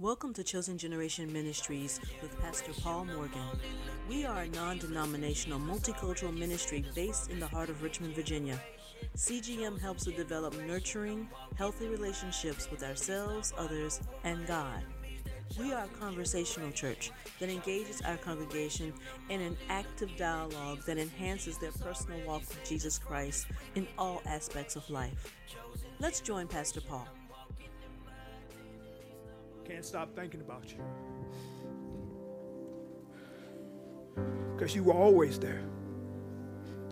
Welcome to Chosen Generation Ministries with Pastor Paul Morgan. We are a non denominational multicultural ministry based in the heart of Richmond, Virginia. CGM helps to develop nurturing, healthy relationships with ourselves, others, and God. We are a conversational church that engages our congregation in an active dialogue that enhances their personal walk with Jesus Christ in all aspects of life. Let's join Pastor Paul. Can't stop thinking about you. Because you were always there.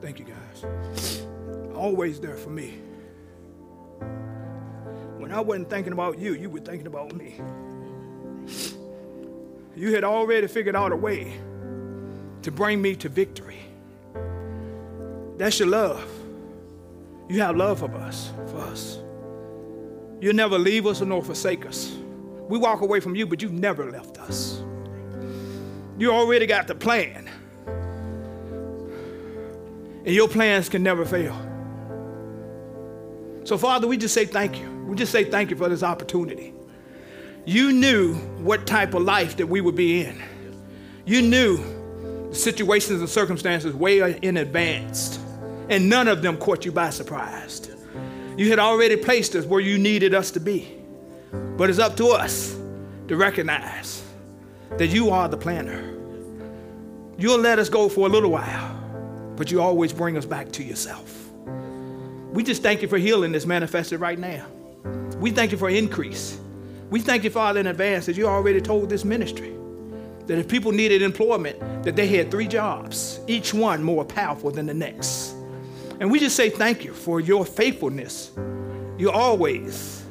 Thank you, guys. Always there for me. When I wasn't thinking about you, you were thinking about me. You had already figured out a way to bring me to victory. That's your love. You have love for us, for us. You'll never leave us nor forsake us. We walk away from you, but you've never left us. You already got the plan. And your plans can never fail. So, Father, we just say thank you. We just say thank you for this opportunity. You knew what type of life that we would be in. You knew the situations and circumstances way in advance, and none of them caught you by surprise. You had already placed us where you needed us to be. But it's up to us to recognize that you are the planner. You'll let us go for a little while, but you always bring us back to yourself. We just thank you for healing that's manifested right now. We thank you for increase. We thank you, Father, in advance that you already told this ministry that if people needed employment, that they had three jobs, each one more powerful than the next. And we just say thank you for your faithfulness. You always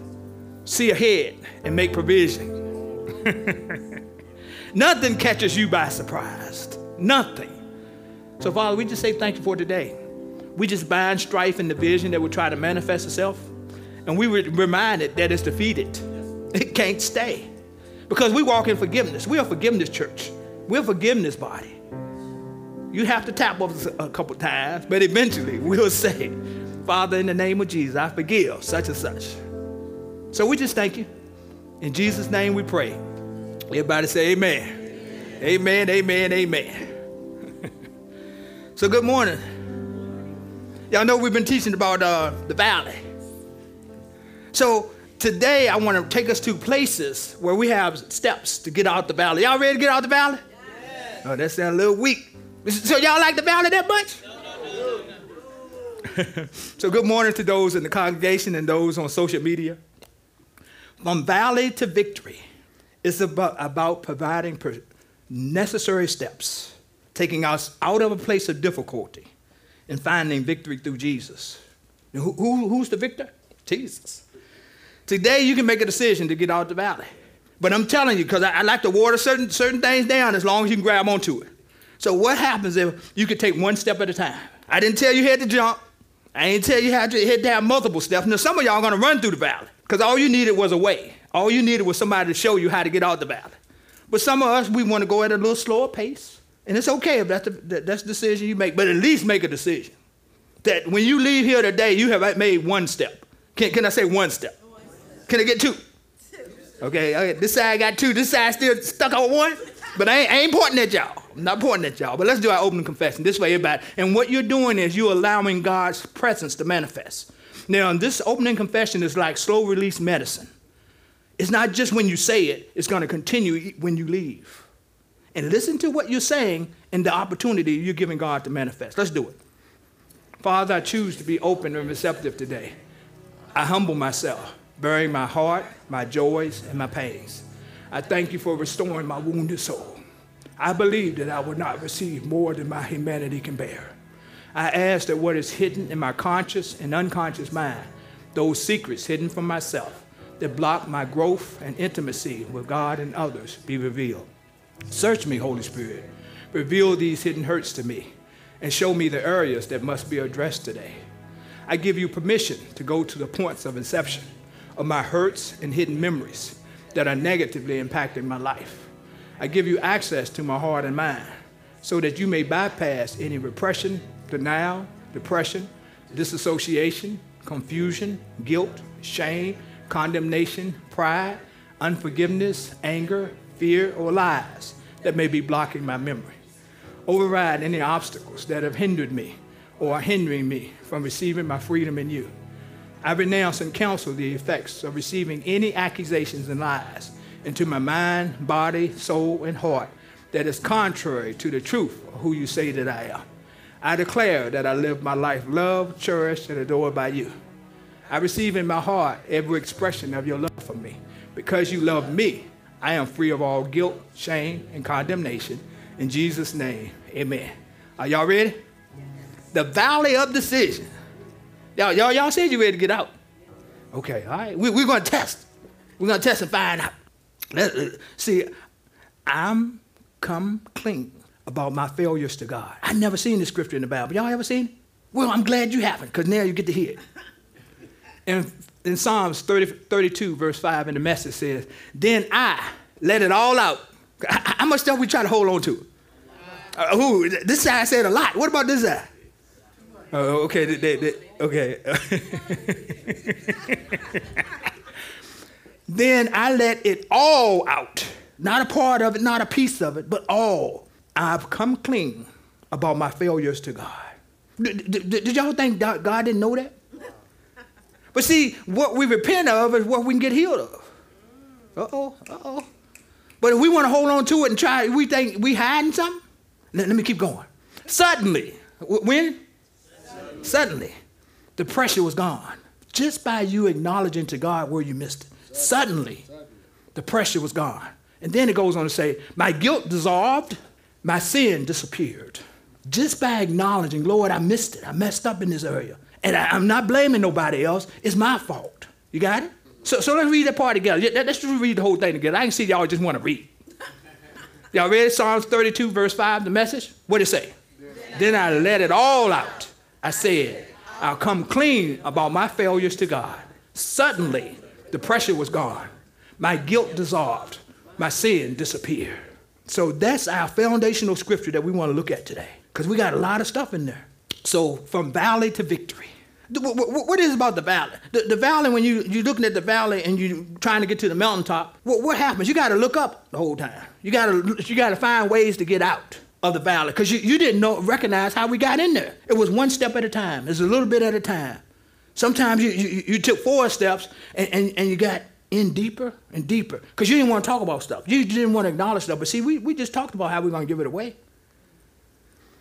see ahead and make provision. Nothing catches you by surprise. Nothing. So, Father, we just say thank you for today. We just bind strife and division that would try to manifest itself. And we were reminded that it's defeated. It can't stay. Because we walk in forgiveness. We're forgiveness church. We're forgiveness body. You have to tap us a couple times, but eventually we'll say, Father, in the name of Jesus, I forgive such and such. So we just thank you. In Jesus' name we pray. Everybody say amen. Amen, amen, amen. so good morning. Y'all know we've been teaching about uh, the valley. So today I want to take us to places where we have steps to get out the valley. Y'all ready to get out the valley? Yes. Oh, that sounds a little weak. So y'all like the valley that much? so good morning to those in the congregation and those on social media. From valley to victory is about, about providing per necessary steps, taking us out of a place of difficulty and finding victory through Jesus. Who, who, who's the victor? Jesus. Today you can make a decision to get out of the valley. But I'm telling you, because I, I, like to water certain, certain things down as long as you can grab onto it. So what happens if you could take one step at a time? I didn't tell you had to jump. I didn't tell you had to hit down multiple steps. Now some of y'all are gonna run through the valley. Because all you needed was a way. All you needed was somebody to show you how to get out the valley. But some of us, we want to go at a little slower pace. And it's okay if that's the, that's the decision you make, but at least make a decision. That when you leave here today, you have made one step. Can, can I say one step? Can I get two? Okay, okay, this side got two, this side still stuck on one. But I ain't, I ain't pointing at y'all. I'm not pointing at y'all. But let's do our opening confession. This way, everybody. And what you're doing is you're allowing God's presence to manifest. Now, this opening confession is like slow release medicine. It's not just when you say it, it's going to continue when you leave. And listen to what you're saying and the opportunity you're giving God to manifest. Let's do it. Father, I choose to be open and receptive today. I humble myself, bearing my heart, my joys, and my pains. I thank you for restoring my wounded soul. I believe that I will not receive more than my humanity can bear. I ask that what is hidden in my conscious and unconscious mind, those secrets hidden from myself that block my growth and intimacy with God and others, be revealed. Search me, Holy Spirit. Reveal these hidden hurts to me and show me the areas that must be addressed today. I give you permission to go to the points of inception of my hurts and hidden memories that are negatively impacting my life. I give you access to my heart and mind so that you may bypass any repression denial, depression, disassociation, confusion, guilt, shame, condemnation, pride, unforgiveness, anger, fear, or lies that may be blocking my memory. Override any obstacles that have hindered me or are hindering me from receiving my freedom in you. I renounce and counsel the effects of receiving any accusations and lies into my mind, body, soul, and heart that is contrary to the truth of who you say that I am. I declare that I live my life loved, cherished, and adored by you. I receive in my heart every expression of your love for me. Because you love me, I am free of all guilt, shame, and condemnation. In Jesus' name, amen. Are y'all ready? The valley of decision. Y'all, y'all, y'all said you ready to get out. Okay, all right. We, we're going to test. We're going to test and find out. Let, uh, see, I'm come clean about my failures to God. I never seen this scripture in the Bible. Y'all ever seen it? Well, I'm glad you haven't, because now you get to hear it. And in Psalms 30, 32, verse 5, in the message says, Then I let it all out. How much stuff we try to hold on to? Uh, who? This side said a lot. What about this side? Oh, okay. They, they, okay. then I let it all out. Not a part of it, not a piece of it, but all. I've come clean about my failures to God. Did, did, did y'all think God didn't know that? But see, what we repent of is what we can get healed of. Uh oh, uh oh. But if we want to hold on to it and try, we think we hiding something. Let, let me keep going. Suddenly, when? Suddenly. Suddenly, the pressure was gone. Just by you acknowledging to God where you missed it. Suddenly, the pressure was gone. And then it goes on to say, My guilt dissolved, my sin disappeared. Just by acknowledging, Lord, I missed it. I messed up in this area. And I, am not blaming nobody else. It's my fault. You got it? So, so let's read that part together. Let's just read the whole thing together. I can see y'all just want to read. Y'all read Psalms 32, verse 5, the message? What did it say? Then I let it all out. I said, I'll come clean about my failures to God. Suddenly, the pressure was gone. My guilt dissolved. My sin disappeared. So that's our foundational scripture that we want to look at today. Because we got a lot of stuff in there. So from valley to victory. What is about the valley? The, valley, when you, you're looking at the valley and you're trying to get to the mountaintop, what, what happens? You got to look up the whole time. You got to you got to find ways to get out of the valley because you, you didn't know recognize how we got in there. It was one step at a time. It's a little bit at a time. Sometimes you, you, you took four steps and, and, and you got in deeper and deeper because you didn't want to talk about stuff. You didn't want to acknowledge stuff. But see, we, we just talked about how we're going to give it away.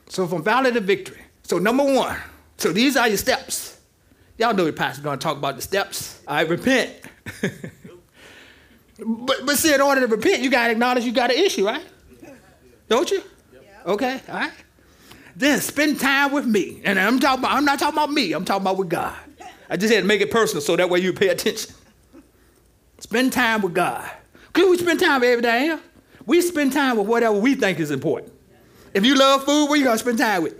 So from valley to victory. So number one, so these are your steps. Y'all know the pastor's gonna talk about the steps. I repent. but but see, in order to repent, you gotta acknowledge you got an issue, right? Don't you? Okay, all right. Then spend time with me. And I'm talking about, I'm not talking about me, I'm talking about with God. I just had to make it personal so that way you pay attention. Spend time with God. Because we spend time every day. We spend time with whatever we think is important. If you love food, what you gonna spend time with?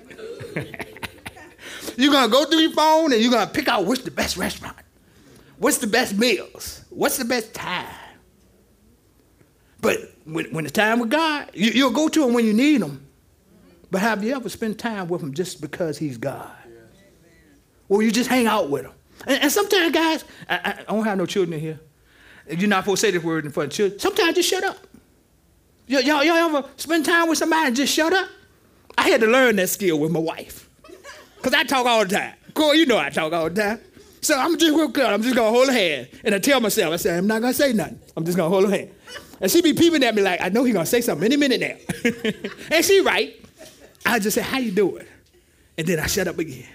you're gonna go through your phone and you're gonna pick out what's the best restaurant, what's the best meals, what's the best time. But when, when it's time with God, you, will go to him when you need him. But have you ever spent time with him just because he's God? Or you just hang out with him? And, and sometimes, guys, I, I, don't have no children in here. You're not supposed to say this word in front of children. Sometimes just shut up. y'all, y'all ever spend time with somebody and just shut up? I had to learn that skill with my wife. Because I talk all the time. Cool, you know I talk all the time. So I'm just real. I'm just gonna hold her hand. And I tell myself, I say, I'm not gonna say nothing. I'm just gonna hold her hand. And she be peeping at me like, I know he gonna say something any minute now. and she right. I just say, how you doing? And then I shut up again.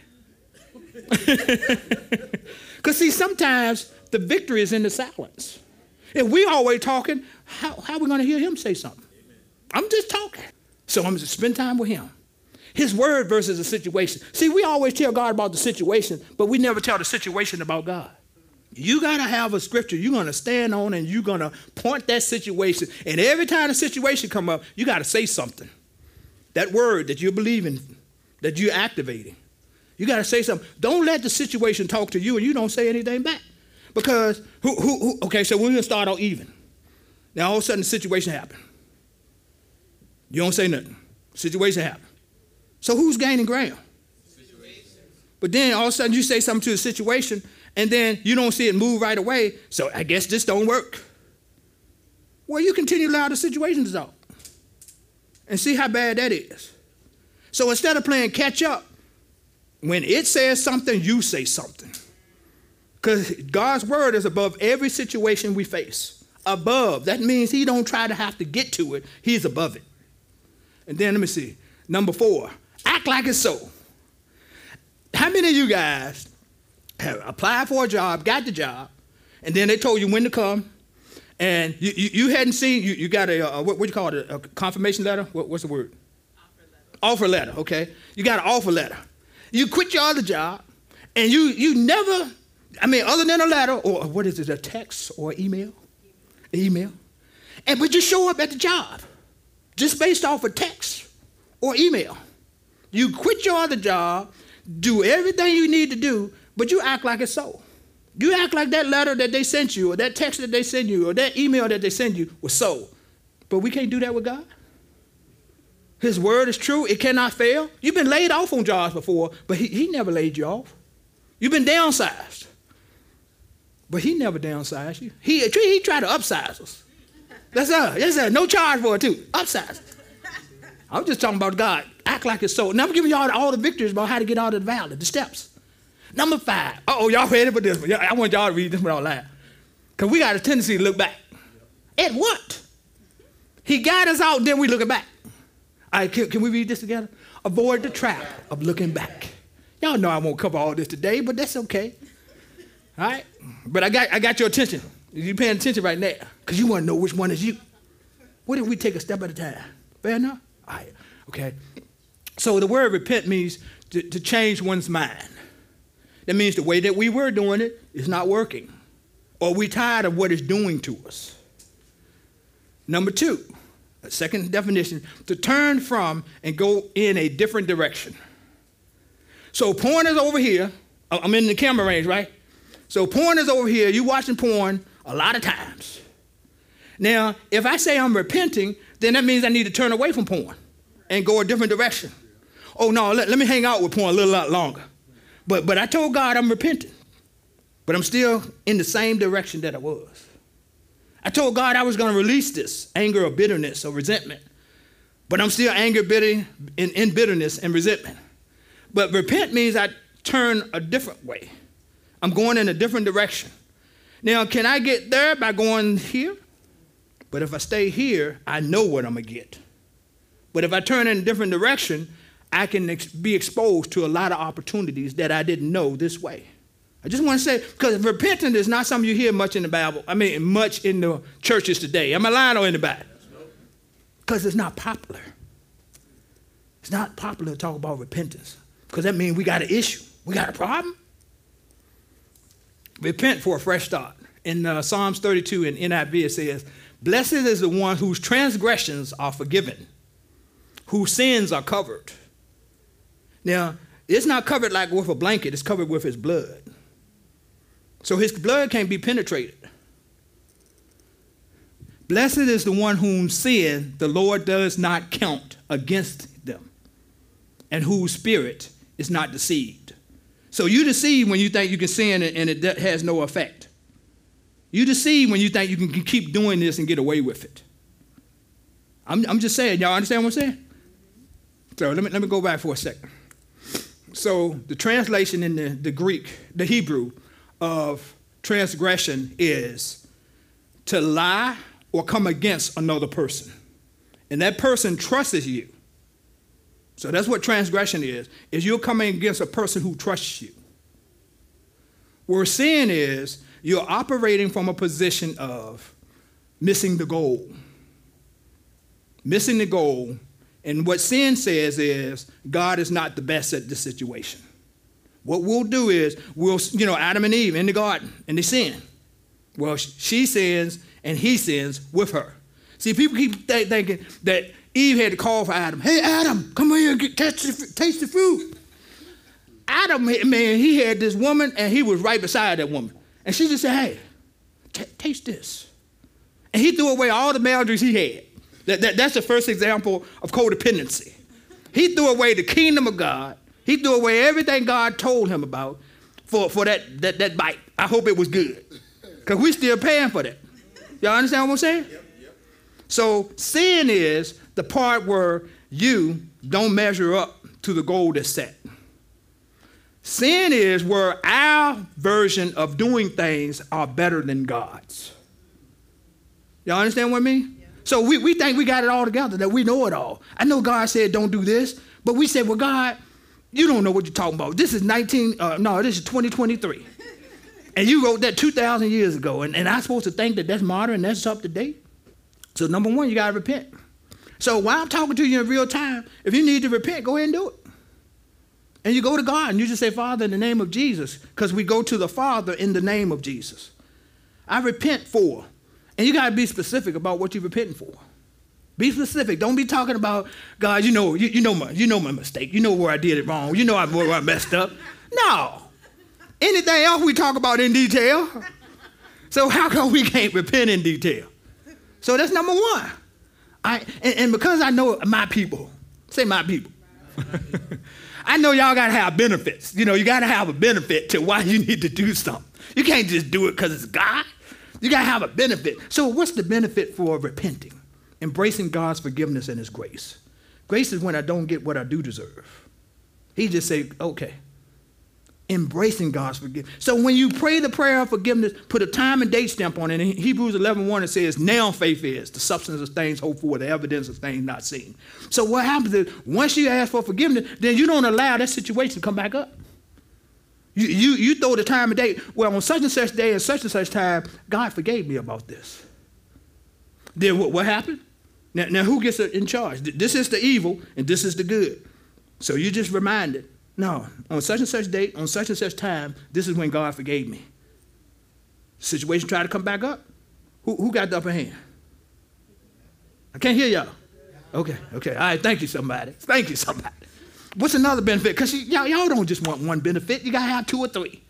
Because see, sometimes the victory is in the silence. If we always talking, how, how are we gonna hear him say something? I'm just talking. So I'm gonna spend time with him. His word versus the situation. See, we always tell God about the situation, but we never tell the situation about God. You got to have a scripture you're going to stand on and you're going to point that situation. And every time the situation come up, you got to say something. That word that you're believing, that you're activating. You got to say something. Don't let the situation talk to you and you don't say anything back. Because, who, who, who okay, so we're to start out even. Now, all of a sudden, the situation happened. You don't say nothing. Situation happened. So who's gaining ground? Situation. But then all of a sudden you say something to the situation and then you don't see it move right away. So I guess this don't work. Well, you continue to allow the situation to dissolve and see how bad that is. So instead of playing catch up, when it says something, you say something. Because God's word is above every situation we face. Above. That means he don't try to have to get to it. He's above it. And then let me see. Number four, act like it's so. How many of you guys have applied for a job, got the job, and then they told you when to come, and you, you, you hadn't seen, you, you got a, a what, do you call it, a, confirmation letter? What, what's the word? Offer letter. Offer letter, okay. You got an offer letter. You quit your other job, and you, you never, I mean, other than a letter, or what is it, a text or email? Email. And but you show up at the job just based off a text or email. You quit your other job, do everything you need to do, but you act like it's so. You act like that letter that they sent you, or that text that they sent you, or that email that they sent you was so. But we can't do that with God. His word is true, it cannot fail. You've been laid off on jobs before, but he, he never laid you off. You've been downsized. But he never downsized you. He, he tried to upsize us. That's us. That's us. No charge for it, too. Upsize. I'm just talking about God. Act like it's so. Now I'm giving y'all all the victories about how to get out of the valley, the steps. Number five. oh, y'all ready for this one? I want y'all to read this one out loud. Because we got a tendency to look back. At what? He got us out, then we looking back. All right, can, can we read this together? Avoid the trap of looking back. Y'all know I won't cover all this today, but that's okay. All right? But I got, I got your attention. You paying attention right now because you want to know which one is you. What if we take a step at a time? Fair enough? All right, okay. So the word repent means to, to change one's mind. That means the way that we were doing it is not working, or we're tired of what it's doing to us. Number two, a second definition, to turn from and go in a different direction. So porn is over here. I'm in the camera range, right? So porn is over here. You watching porn a lot of times. Now, if I say I'm repenting, then that means I need to turn away from porn and go a different direction. Oh no, let, let me hang out with porn a little lot longer. But but I told God I'm repenting. But I'm still in the same direction that I was. I told God I was going to release this anger or bitterness or resentment. But I'm still anger, bitter, in, in bitterness and resentment. But repent means I turn a different way. I'm going in a different direction. Now, can I get there by going here? But if I stay here, I know what I'm going to get. But if I turn in a different direction, I can ex- be exposed to a lot of opportunities that I didn't know this way. I just want to say, because repentance is not something you hear much in the Bible. I mean, much in the churches today. Am I lying or the Because it's not popular. It's not popular to talk about repentance because that means we got an issue. We got a problem. Repent for a fresh start. In uh, Psalms 32 in NIV, it says, Blessed is the one whose transgressions are forgiven, whose sins are covered. Now, it's not covered like with a blanket, it's covered with his blood. So his blood can't be penetrated. Blessed is the one whom sin the Lord does not count against them, and whose spirit is not deceived. So you deceive when you think you can sin and it has no effect. You deceive when you think you can keep doing this and get away with it. I'm, I'm just saying, y'all understand what I'm saying? So let me, let me go back for a second. So the translation in the, the Greek, the Hebrew of transgression is to lie or come against another person. And that person trusts you. So that's what transgression is, is you're coming against a person who trusts you. Where sin is, you're operating from a position of missing the goal. Missing the goal and what sin says is God is not the best at the situation. What we'll do is we'll, you know, Adam and Eve in the garden and they sin. Well, she sins and he sins with her. See, people keep th- thinking that Eve had to call for Adam. Hey, Adam, come here and get, taste, the, taste the fruit. Adam, man, he had this woman and he was right beside that woman. And she just said, hey, t- taste this. And he threw away all the boundaries he had. That, that, that's the first example of codependency. He threw away the kingdom of God. He threw away everything God told him about for, for that, that, that bite. I hope it was good. Because we're still paying for that. Y'all understand what I'm saying? Yep, yep. So sin is the part where you don't measure up to the goal that's set. Sin is where our version of doing things are better than God's. Y'all understand what I mean? Yeah. So we, we think we got it all together, that we know it all. I know God said don't do this, but we said, well, God, you don't know what you're talking about. This is 19, uh, no, this is 2023. and you wrote that 2,000 years ago, and, and I'm supposed to think that that's modern, that's up to date? So number one, you got to repent. So while I'm talking to you in real time, if you need to repent, go ahead and do it. And you go to God and you just say, Father, in the name of Jesus, because we go to the Father in the name of Jesus. I repent for. And you got to be specific about what you're repenting for. Be specific. Don't be talking about, God, you know, you, you, know my, you know my mistake. You know where I did it wrong. You know where I messed up. No. Anything else we talk about in detail. So how come we can't repent in detail? So that's number one. I, and, and because I know my people, say my people. I know y'all got to have benefits. You know, you got to have a benefit to why you need to do something. You can't just do it because it's God. You got to have a benefit. So, what's the benefit for repenting? Embracing God's forgiveness and His grace. Grace is when I don't get what I do deserve. He just say, okay, embracing God's forgiveness. So when you pray the prayer of forgiveness, put a time and date stamp on it. In Hebrews 11, 1, it says, now faith is the substance of things hoped for, the evidence of things not seen. So what happens is once you ask for forgiveness, then you don't allow that situation to come back up. You, you, you throw the time and date, well, on such and such day and such and such time, God forgave me about this. Then what, what happened? Now, now, who gets in charge? This is the evil and this is the good. So you just reminded no, on such and such date, on such and such time, this is when God forgave me. Situation tried to come back up. Who, who got the upper hand? I can't hear y'all. Okay, okay. All right, thank you, somebody. Thank you, somebody. What's another benefit? Because y'all, y'all don't just want one benefit, you got to have two or three.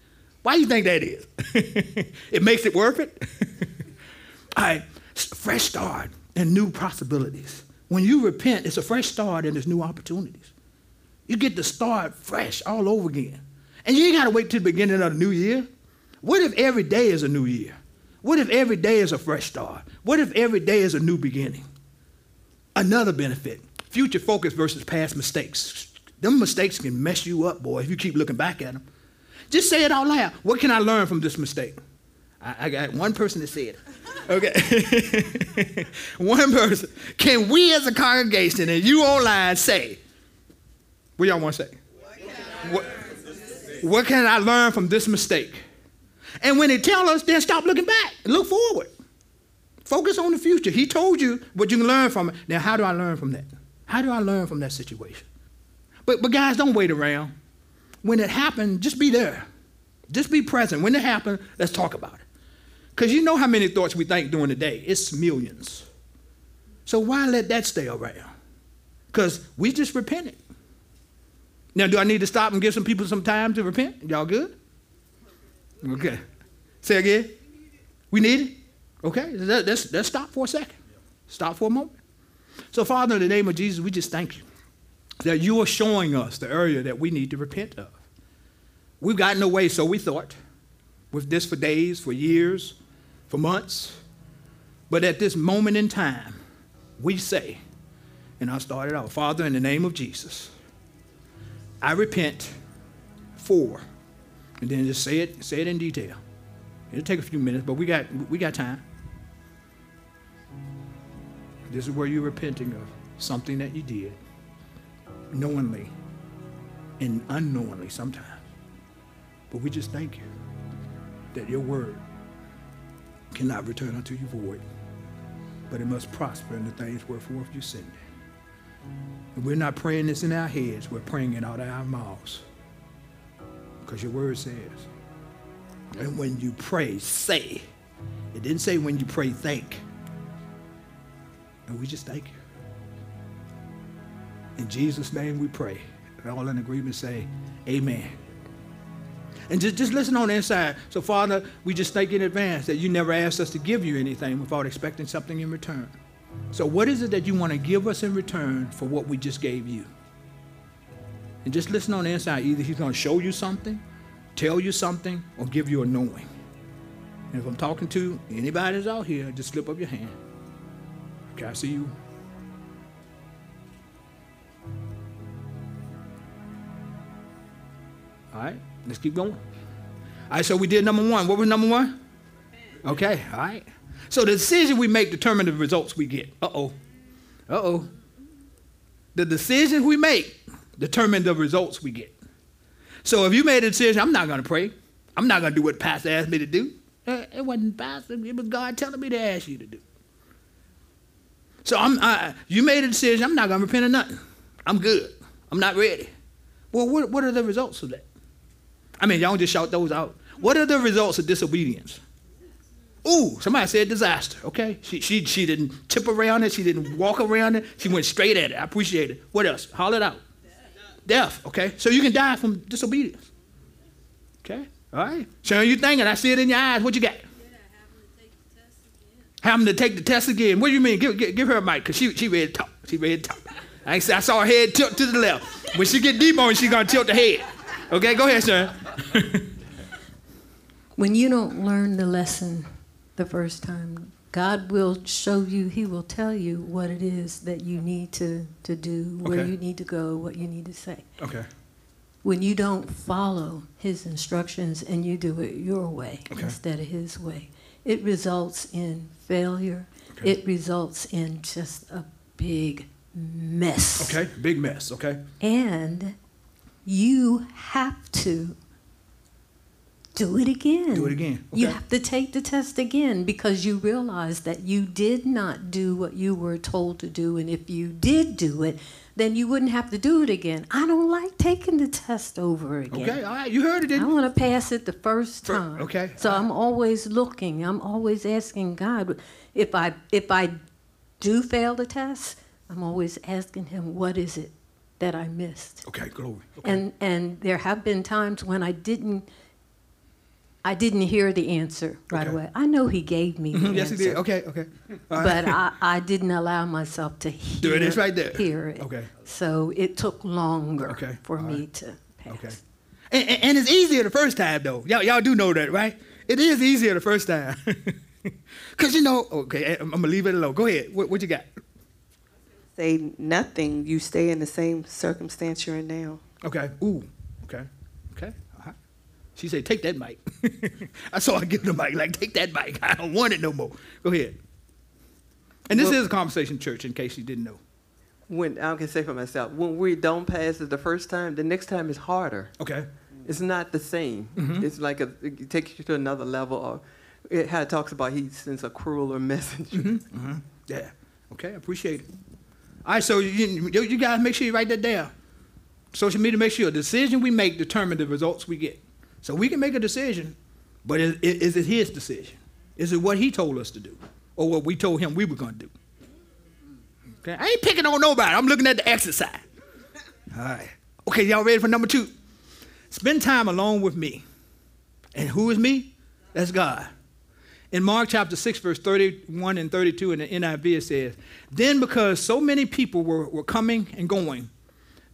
Why do you think that is? it makes it worth it? All right, fresh start and new possibilities. When you repent, it's a fresh start and there's new opportunities. You get to start fresh all over again. And you ain't got to wait till the beginning of the new year. What if every day is a new year? What if every day is a fresh start? What if every day is a new beginning? Another benefit future focus versus past mistakes. Them mistakes can mess you up, boy, if you keep looking back at them. Just say it out loud. What can I learn from this mistake? I, I got one person that said it. Okay. one person. Can we as a congregation and you online say, what y'all want to say? What, what can I learn from this mistake? And when they tell us, then stop looking back and look forward. Focus on the future. He told you what you can learn from it. Now, how do I learn from that? How do I learn from that situation? But, but guys, don't wait around. When it happened, just be there. Just be present. When it happened, let's talk about it. Because you know how many thoughts we think during the day. It's millions. So why let that stay around? Because we just repented. Now, do I need to stop and give some people some time to repent? Y'all good? Okay. Say again. We need it? Okay. Let's, let's stop for a second. Stop for a moment. So, Father, in the name of Jesus, we just thank you that you are showing us the area that we need to repent of. We've gotten away, so we thought, with this for days, for years, for months. But at this moment in time, we say, and I started start out Father, in the name of Jesus, I repent for, and then just say it, say it in detail. It'll take a few minutes, but we got we got time. This is where you're repenting of something that you did knowingly and unknowingly sometimes. But we just thank you that your word cannot return unto you void, but it must prosper in the things wherefore you send it. We're not praying this in our heads, we're praying it out of our mouths. Because your word says. And when you pray, say. It didn't say when you pray, think. And we just thank you. In Jesus' name we pray. And all in agreement say, Amen. And just, just listen on the inside. So, Father, we just thank in advance that you never asked us to give you anything without expecting something in return. So, what is it that you want to give us in return for what we just gave you? And just listen on the inside. Either He's going to show you something, tell you something, or give you a knowing. And if I'm talking to anybody that's out here, just slip up your hand. Okay, I see you. All right, let's keep going. All right, so we did number one. What was number one? Okay, all right. So the decision we make determine the results we get. Uh oh. Uh oh. The decisions we make determine the results we get. So if you made a decision, I'm not going to pray. I'm not going to do what pastor asked me to do. Uh, it wasn't pastor. It was God telling me to ask you to do. So I'm, I, you made a decision. I'm not going to repent of nothing. I'm good. I'm not ready. Well, what, what are the results of that? I mean, y'all just shout those out. What are the results of disobedience? Ooh, somebody said disaster. Okay, she, she, she didn't tip around it. She didn't walk around it. She went straight at it. I appreciate it. What else? Holler it out. Death. Okay, so you can die from disobedience. Okay, all right. So you thinking? I see it in your eyes. What you got? Having to take the test again. What do you mean? Give, give, give her a mic, because she, she ready to talk. She ready to talk. I, I saw her head tilt to the left. When she get deep on, she's going to tilt the head. Okay, go ahead, sir. when you don't learn the lesson the first time, God will show you, He will tell you what it is that you need to, to do, where Okay. you need to go, what you need to say. Okay. When you don't follow His instructions and you do it your way Okay. instead of His way, it results in failure. Okay. It results in just a big mess. Okay, big mess. Okay. And you have to do it again. Do it again. You have to take the test again because you realize that you did not do what you were told to do. And if you did do it, then you wouldn't have to do it again. I don't like taking the test over again. Okay, all right. You heard it, I want to pass it the first Fir- time. okay. So I'm always looking. I'm always asking God if I if I do fail the test. I'm always asking Him, what is it that I missed? Okay, glory. Okay. And and there have been times when I didn't I didn't hear the answer right Okay. away. I know he gave me the Mhm, yes, answer. he did. Okay, okay. All right. But I, I didn't allow myself to hear, There it is right there. hear it. Okay. So it took longer Okay, for all me right. to pass. Okay. And, and, and it's easier the first time, though. Y'all, y'all do know that, right? It is easier the first time. Because, you know, okay, I'm, I'm going to leave it alone. Go ahead. What, what you got? say nothing, you stay in the same circumstance you're in now. Okay. Ooh. Okay. Okay. She said, take that mic. I saw her give the mic, like, take that mic. I don't want it no more. Go ahead. And this Well- is a conversation church, in case you didn't know. When I can say for myself, when we don't pass it the first time, the next time is harder. Okay. It's not the same. Mhm. It's like a, it takes you to another level. Of, it how it talks about he sends a crueler messenger. Mm-hmm. Yeah. Okay, I appreciate it. All right, so you, you, guys make sure you write that down. Social media, make sure the decision we make determine the results we get. So we can make a decision, but is, is it his decision? Is it what he told us to do, or what we told him we were going to do? Okay, I ain't picking on nobody. I'm looking at the exercise. All right. Okay, y'all ready for number two? Spend time alone with me. And who is me? That's God. In Mark chapter 6, verse 31 and 32 in the NIV, it says, Then because so many people were, were coming and going,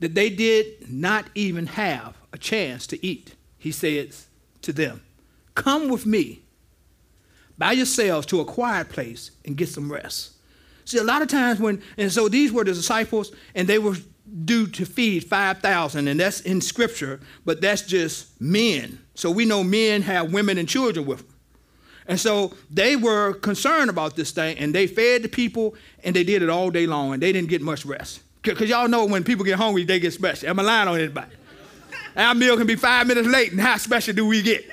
that they did not even have a chance to eat, he says to them, Come with me by yourselves to a quiet place and get some rest. See, a lot of times when, and so these were the disciples, and they were due to feed 5,000, and that's in scripture, but that's just men. So we know men have women and children with them. And so they were concerned about this thing, and they fed the people, and they did it all day long, and they didn't get much rest. Because y'all know when people get hungry, they get special. Am I lying on anybody? Our meal can be five minutes late, and how special do we get?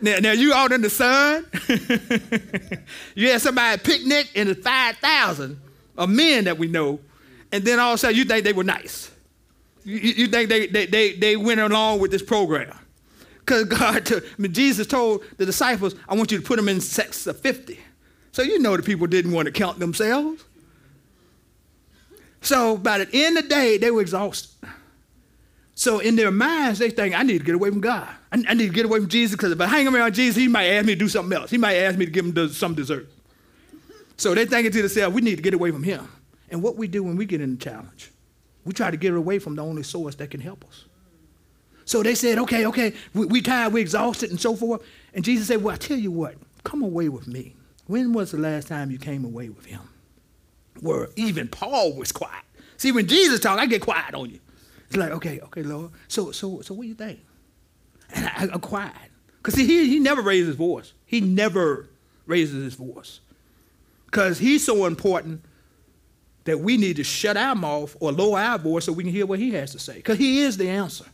Now, now you out in the sun, you had somebody picnic, and it's 5,000 of men that we know, and then all of a sudden you think they were nice. You, you think they, they, they, they went along with this program. Because God, mean, Jesus told the disciples, I want you to put them in sets of 50. So you know the people didn't want to count themselves. So by the end of the day, they were exhausted. So in their minds, they think, I need to get away from God. I, I need to get away from Jesus because if I hang around Jesus, he might ask me to do something else. He might ask me to give him some dessert. So they thinking to themselves, we need to get away from him. And what we do when we get in the challenge, we try to get away from the only source that can help us. So they said, okay, okay, we, we tired, we exhausted, and so forth. And Jesus said, well, I tell you what, come away with me. When was the last time you came away with him? where even Paul was quiet. See, when Jesus talk, I get quiet on you. It's like, okay, okay, Lord. So, so, so, what do you think? And I, I'm quiet. Because see, he, he never raises his voice. He never raises his voice. Because he's so important that we need to shut our mouth or lower our voice so we can hear what he has to say. Because he is the answer.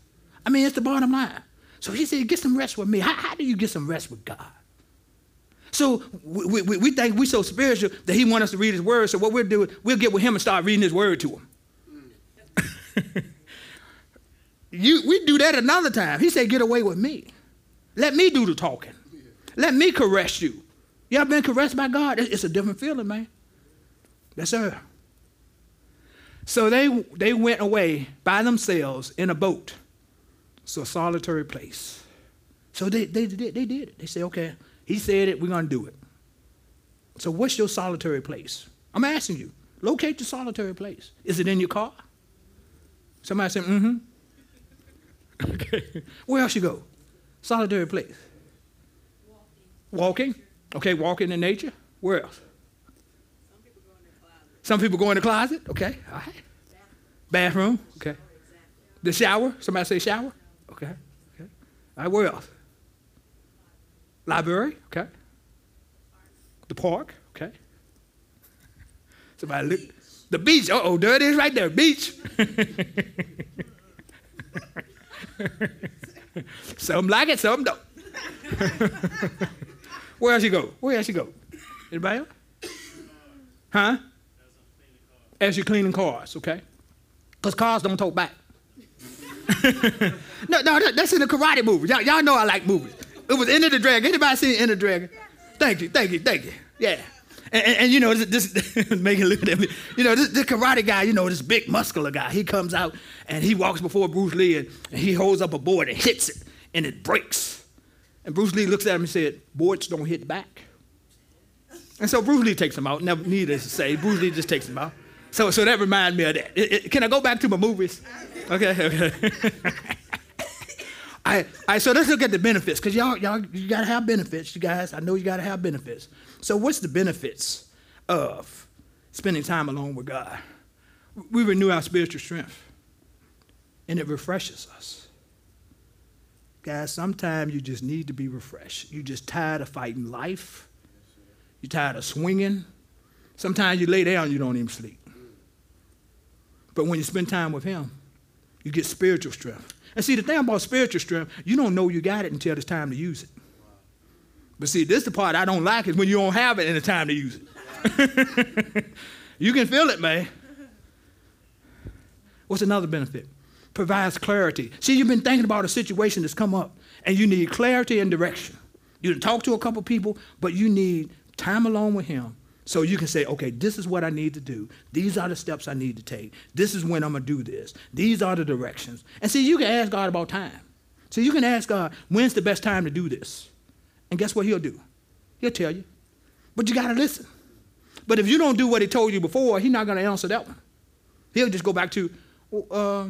I mean, it's the bottom line. So he said, get some rest with me. How, how do you get some rest with God? So we, we, we think we're so spiritual that he wants us to read his word. So what we'll do, we'll get with him and start reading his word to him. Mm. you, we do that another time. He said, get away with me. Let me do the talking. Let me caress you. Ever been caressed by God? It's a different feeling, man. Yes, sir. So they, they went away by themselves in a boat. It's a solitary place. So they, they, they, they did it. They said, okay, he said it, we're going to do it. So what's your solitary place? I'm asking you. Locate your solitary place. Is it in your car? Somebody said, mm-hmm. Okay. Where else you go? Solitary place. Walking. Walking? Okay, walking in nature. Where else? Some people go in the closet. Okay, all right. Bathroom. Okay. The shower. Somebody say shower. Okay. Okay. All right. Where else? Library. Okay. The park. Okay. Somebody look. The beach. Uh oh, there it is right there. Beach. some like it, some don't. Where else you go? Where else you go? Anybody else? Huh? As you're cleaning cars, okay? Because cars don't talk back. no, no, that's in the karate movie. Y'all, y'all know I like movies. It was Enter the Dragon. Anybody seen Enter the Dragon? Thank you, thank you, thank you. Yeah. And, and, you know, this, this at me. You know, this, this, karate guy, you know, this big muscular guy, he comes out and he walks before Bruce Lee and, and he holds up a board and hits it and it breaks. And Bruce Lee looks at him and said, boards don't hit back. And so Bruce Lee takes him out. Never needless to say, Bruce Lee just takes him out. So, so that reminds me of that. It, it, can I go back to my movies? Okay, okay. I, I, so let's look at the benefits, because y'all, y'all, you gotta have benefits, you guys. I know you gotta have benefits. So, what's the benefits of spending time alone with God? We renew our spiritual strength, and it refreshes us. Guys, sometimes you just need to be refreshed. You're just tired of fighting life. You're tired of swinging. Sometimes you lay down, you don't even sleep. But when you spend time with Him, you get spiritual strength. And see, the thing about spiritual strength, you don't know you got it until it's time to use it. But see, this is the part I don't like is when you don't have it and it's time to use it. you can feel it, man. What's another benefit? Provides clarity. See, you've been thinking about a situation that's come up, and you need clarity and direction. You can talk to a couple people, but you need time alone with him so you can say, okay, this is what I need to do. These are the steps I need to take. This is when I'm going to do this. These are the directions. And see, you can ask God about time. So you can ask God, when's the best time to do this? And guess what he'll do? He'll tell you. But you got to listen. But if you don't do what he told you before, he's not going to answer that one. He'll just go back to, uh,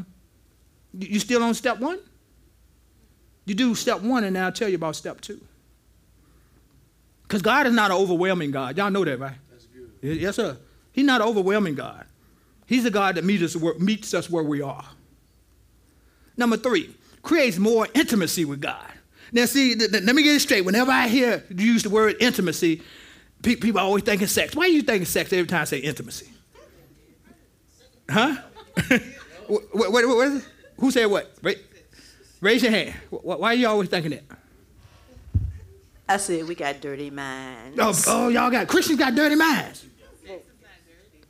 you still on step one? You do step one, and then I'll tell you about step two. Because God is not an overwhelming God. Y'all know that, right? Yes, sir. He's not an overwhelming God. He's a God that meets us, where, meets us where we are. Number three, creates more intimacy with God. Now, see, th- th- let me get it straight. Whenever I hear you use the word intimacy, pe- people are always thinking sex. Why are you thinking sex every time I say intimacy? Huh? what, what, what is it? Who said what? Raise your hand. Why are you always thinking that? I said we got dirty minds. Oh, oh y'all got Christians got dirty minds.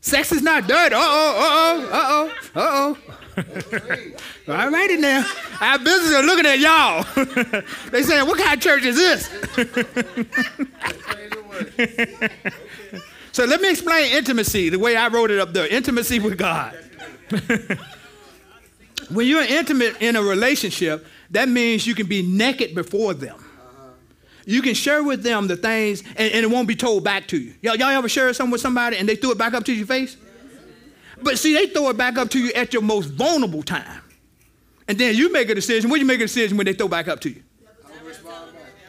Sex is not dirty. Uh oh, uh oh, uh oh, uh oh. All righty now. Our business are looking at y'all. they saying, what kind of church is this? so let me explain intimacy the way I wrote it up there. Intimacy with God. when you're intimate in a relationship, that means you can be naked before them. You can share with them the things and, and it won't be told back to you. Y'all, y'all ever share something with somebody and they threw it back up to your face? But see, they throw it back up to you at your most vulnerable time. And then you make a decision. When you make a decision when they throw back up to you?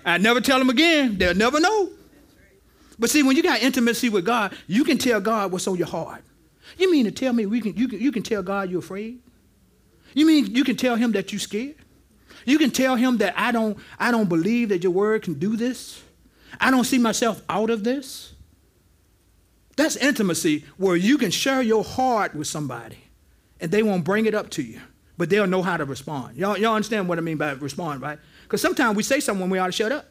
I never tell them again. They'll never know. But see, when you got intimacy with God, you can tell God what's on your heart. You mean to tell me we can, you, can, you can tell God you're afraid? You mean you can tell him that you're scared? You can tell him that I don't, I don't believe that your word can do this. I don't see myself out of this. That's intimacy where you can share your heart with somebody and they won't bring it up to you, but they'll know how to respond. Y'all, y'all understand what I mean by respond, right? Because sometimes we say something we ought to shut up.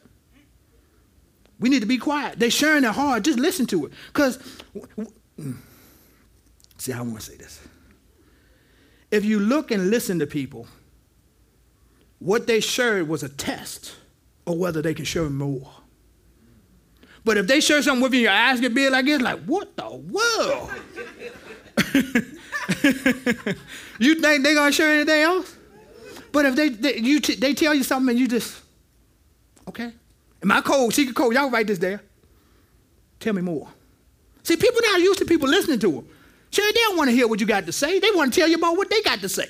We need to be quiet. They're sharing their heart. Just listen to it. Because, see, I want to say this. If you look and listen to people, what they shared was a test of whether they can share more. But if they share something with you, your eyes get big like this, like, what the world? you think they're going to share anything else? But if they, they, you t- they tell you something and you just, okay. Am I code, secret code, y'all write this there. Tell me more. See, people not used to people listening to them. Sure, they don't want to hear what you got to say. They want to tell you about what they got to say.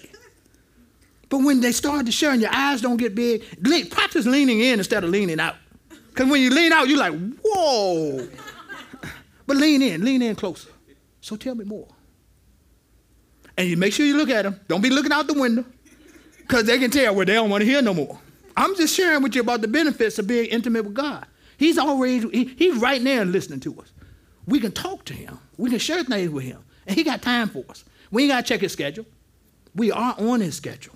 But when they start to share and your eyes don't get big, practice leaning in instead of leaning out. Because when you lean out, you're like, whoa. but lean in, lean in closer. So tell me more. And you make sure you look at them. Don't be looking out the window. Because they can tell where they don't want to hear no more. I'm just sharing with you about the benefits of being intimate with God. He's always, he, he's right there listening to us. We can talk to him. We can share things with him. And he got time for us. We ain't got to check his schedule. We are on his schedule.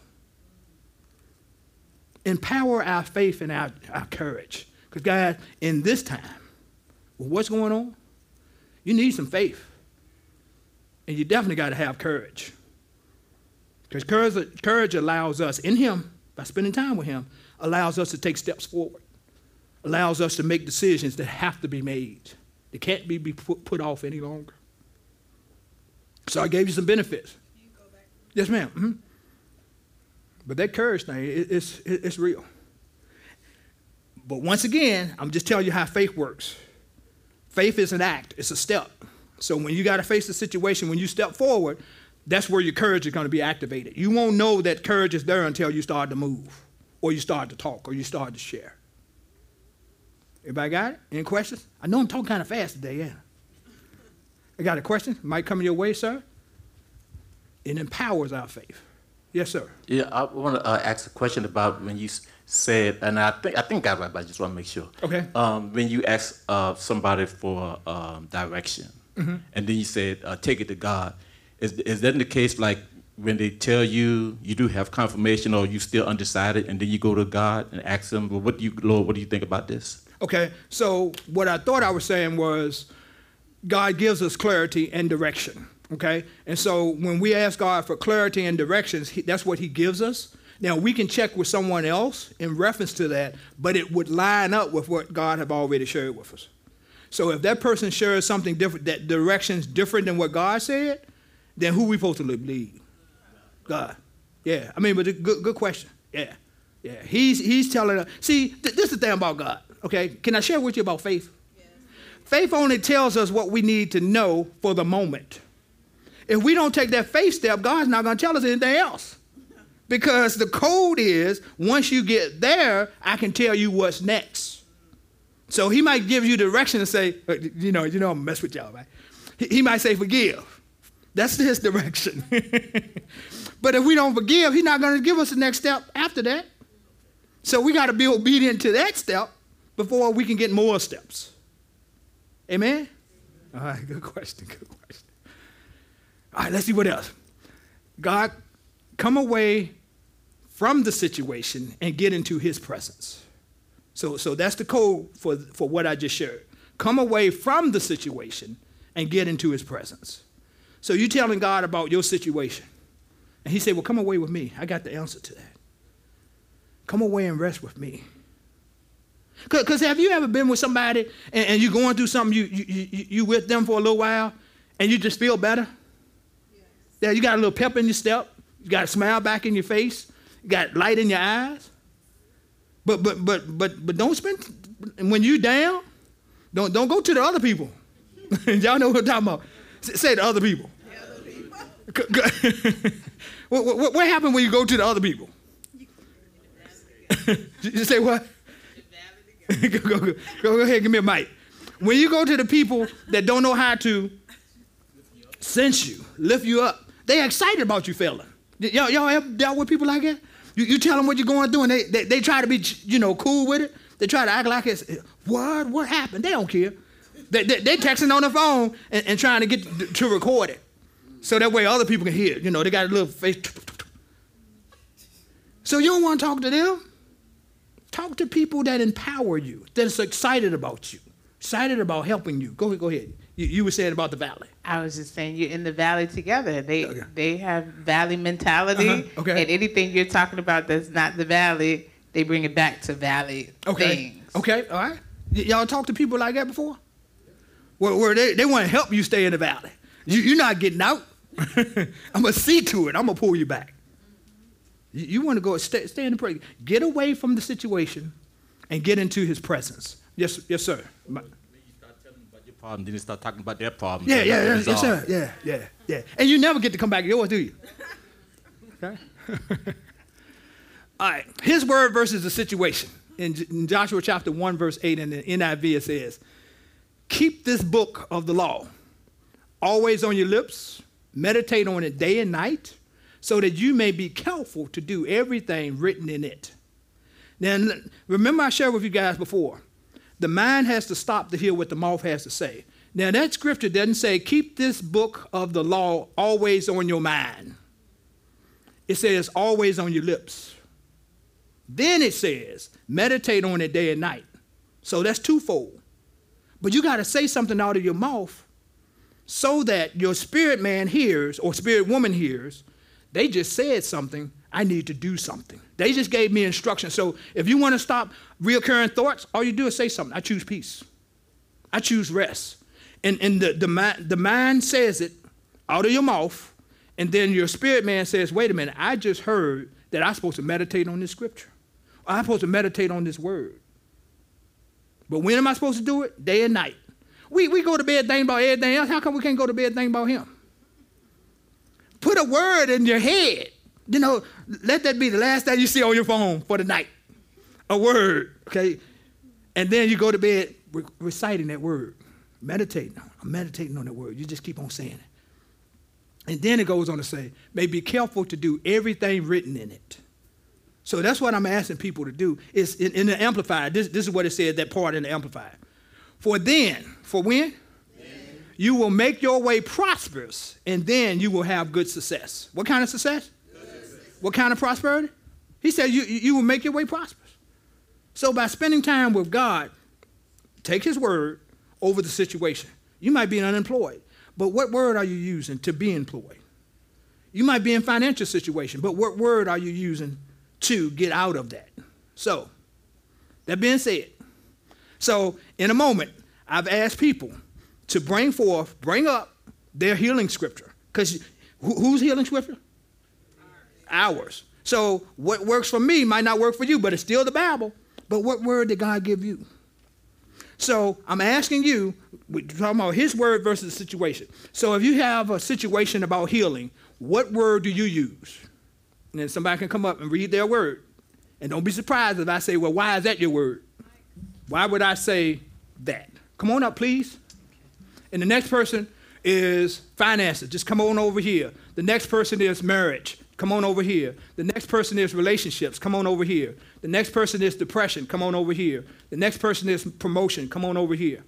Empower our faith and our, our courage. Because, guys, in this time, what's going on, you need some faith. And you definitely got to have courage. Because courage, courage allows us, in Him, by spending time with Him, allows us to take steps forward, allows us to make decisions that have to be made. They can't be, be put, put off any longer. So I gave you some benefits. You yes, madam mm-hmm. But that courage thing, it, it's, it, it's real. But once again, I'm just telling you how faith works. Faith is an act, it's a step. So when you got to face the situation, when you step forward, that's where your courage is going to be activated. You won't know that courage is there until you start to move, or you start to talk, or you start to share. Everybody got it? Any questions? I know I'm talking kind of fast today, yeah. I got a question? Might come your way, sir? It empowers our faith. Yes, sir. Yeah, I want to uh, ask a question about when you said, and I think I think I right, but I just want to make sure. Okay. Um, when you ask uh, somebody for um, direction, mm-hmm. and then you said, uh, "Take it to God," is is that in the case like when they tell you you do have confirmation or you still undecided, and then you go to God and ask Him, "Well, what do you, Lord? What do you think about this?" Okay. So what I thought I was saying was, God gives us clarity and direction. Okay. And so when we ask God for clarity and directions, he, that's what He gives us. Now we can check with someone else in reference to that, but it would line up with what God have already shared with us. So if that person shares something different, that direction's different than what God said, then who we supposed to believe? God. Yeah. I mean, but good, good question. Yeah. Yeah. He's he's telling us. See, th- this is the thing about God. Okay. Can I share with you about faith? Yes. Faith only tells us what we need to know for the moment. If we don't take that faith step, God's not going to tell us anything else. Because the code is once you get there, I can tell you what's next. So he might give you direction and say, uh, you know, you know, I'm mess with y'all, right? He might say, forgive. That's his direction. but if we don't forgive, he's not going to give us the next step after that. So we got to be obedient to that step before we can get more steps. Amen? All right, good question, good question. All right, let's see what else. God, come away from the situation and get into his presence. So, so that's the code for, for what I just shared. Come away from the situation and get into his presence. So you're telling God about your situation. And he said, Well, come away with me. I got the answer to that. Come away and rest with me. Because have you ever been with somebody and, and, you're going through something, you, you, you, you with them for a little while, and you just feel better? Yeah, you got a little pep in your step, you got a smile back in your face, you got light in your eyes. But but but but but don't spend when you down, don't don't go to the other people. Y'all know what I'm talking about. Say the other people. what, what, what happened when you go to the other people? you say what? go, go, go, go ahead, give me a mic. when you go to the people that don't know how to sense you, lift you up, they excited about you failing. Y'all, y'all ever dealt with people like that? You, you tell them what you're going through, and they, they, they try to be, you know, cool with it. They try to act like it's, what? What happened? They don't care. They, they, they texting on the phone and, and trying to get to, to record it. So that way other people can hear it. You know, they got a little face. So you don't want to talk to them? Talk to people that empower you, that's excited about you, excited about helping you. Go ahead, go ahead. You, you were saying about the valley. I was just saying you're in the valley together. They Okay. they have valley mentality, Uh-huh, okay. and anything you're talking about that's not the valley, they bring it back to valley Okay. things. Okay, all right. Y- y'all talked to people like that before? Where, where they, they want to help you stay in the valley. You, you're not getting out. I'm going to see to it. I'm going to pull you back. You, you want to go stay, stay in the prayer. Get away from the situation and get into his presence. Yes, yes, sir. Your problem, then you start talking about their problem. Yeah, yeah, yeah, yes, sir. Yeah, yeah, yeah. And you never get to come back to yours, do you? Okay. All right. His word versus the situation. In, in Joshua chapter 1, verse 8 in the NIV, it says, Keep this book of the law always on your lips, meditate on it day and night, so that you may be careful to do everything written in it. Now, remember I shared with you guys before. The mind has to stop to hear what the mouth has to say. Now, that scripture doesn't say, keep this book of the law always on your mind. It says, always on your lips. Then it says, meditate on it day and night. So that's twofold. But you got to say something out of your mouth so that your spirit man hears or spirit woman hears. They just said something. I need to do something. They just gave me instructions. So if you want to stop reoccurring thoughts, all you do is say something. I choose peace. I choose rest. And, and the, the, mind, the mind says it out of your mouth, and then your spirit man says, wait a minute, I just heard that I'm supposed to meditate on this scripture. I'm supposed to meditate on this word. But when am I supposed to do it? Day and night. We, we go to bed thinking about everything else. How come we can't go to bed thinking about him? Put a word in your head. You know, let that be the last thing you see on your phone for the night. A word, okay? And then you go to bed re- reciting that word, meditating on it. I'm meditating on that word. You just keep on saying it. And then it goes on to say, may be careful to do everything written in it. So that's what I'm asking people to do. Is in, in the Amplified, this, this is what it said, that part in the Amplified. For then, for when? You will make your way prosperous, and then you will have good success. What kind of success? What kind of prosperity? He said you, you will make your way prosperous. So by spending time with God, take his word over the situation. You might be unemployed, but what word are you using to be employed? You might be in financial situation, but what word are you using to get out of that? So, that being said, so in a moment, I've asked people to bring forth, bring up their healing scripture. Because who's healing scripture? Ours. So what works for me might not work for you, but it's still the Bible. But what word did God give you? So I'm asking you, we're talking about his word versus the situation. So if you have a situation about healing, what word do you use? And then somebody can come up and read their word. And don't be surprised if I say, well, why is that your word? Why would I say that? Come on up, please. And the next person is finances. Just come on over here. The next person is marriage. Come on over here. The next person is relationships. Come on over here. The next person is depression. Come on over here. The next person is promotion. Come on over here.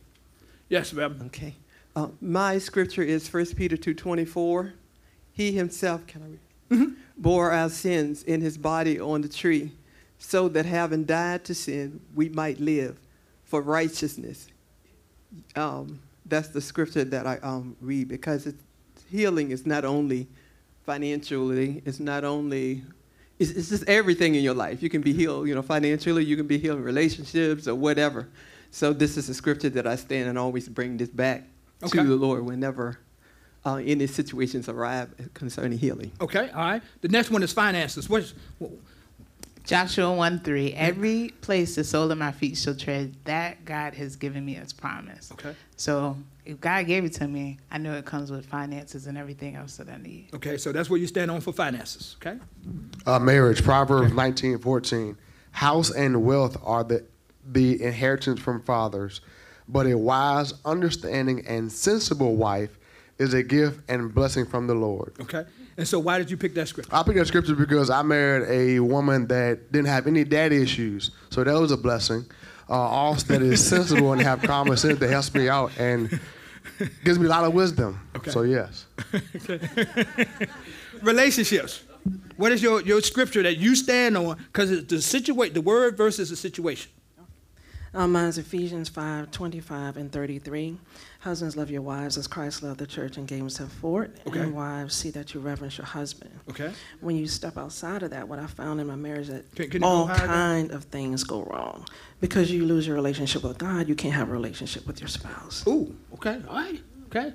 Yes, ma'am. Okay. Uh, my scripture is 1 Peter 2.24. He himself, can I read? Bore our sins in his body on the tree, so that having died to sin, we might live for righteousness. Um, that's the scripture that I um, read because it's, healing is not only financially, it's not only, it's, it's just everything in your life. You can be healed, you know, financially, you can be healed in relationships or whatever. So this is a scripture that I stand and always bring this back Okay. to the Lord whenever uh, any situations arrive concerning healing. Okay, all right. The next one is finances. What's, Joshua 1 3. Every place the sole of my feet shall tread, that God has given me as promise. okay. So if God gave it to me, I know it comes with finances and everything else that I need. Okay, so that's where you stand on for finances. Okay. Uh, marriage, Proverbs nineteen fourteen. House and wealth are the, the inheritance from fathers, but a wise, understanding, and sensible wife is a gift and blessing from the Lord. Okay. And so why did you pick that scripture? I picked that scripture because I married a woman that didn't have any daddy issues, so that was a blessing. Uh, also, that is sensible and have common sense that helps me out and gives me a lot of wisdom. Okay. So yes. Relationships. What is your, your scripture that you stand on? Because the situation, the word versus the situation. Um, mine's Ephesians 5 25 and 33. Husbands, love your wives as Christ loved the church and gave himself for it. Okay. And wives, see that you reverence your husband. Okay. When you step outside of that, what I found in my marriage that Can- can all go higher? kind of things go wrong. Because you lose your relationship with God, you can't have a relationship with your spouse. Ooh, okay. All right. Okay.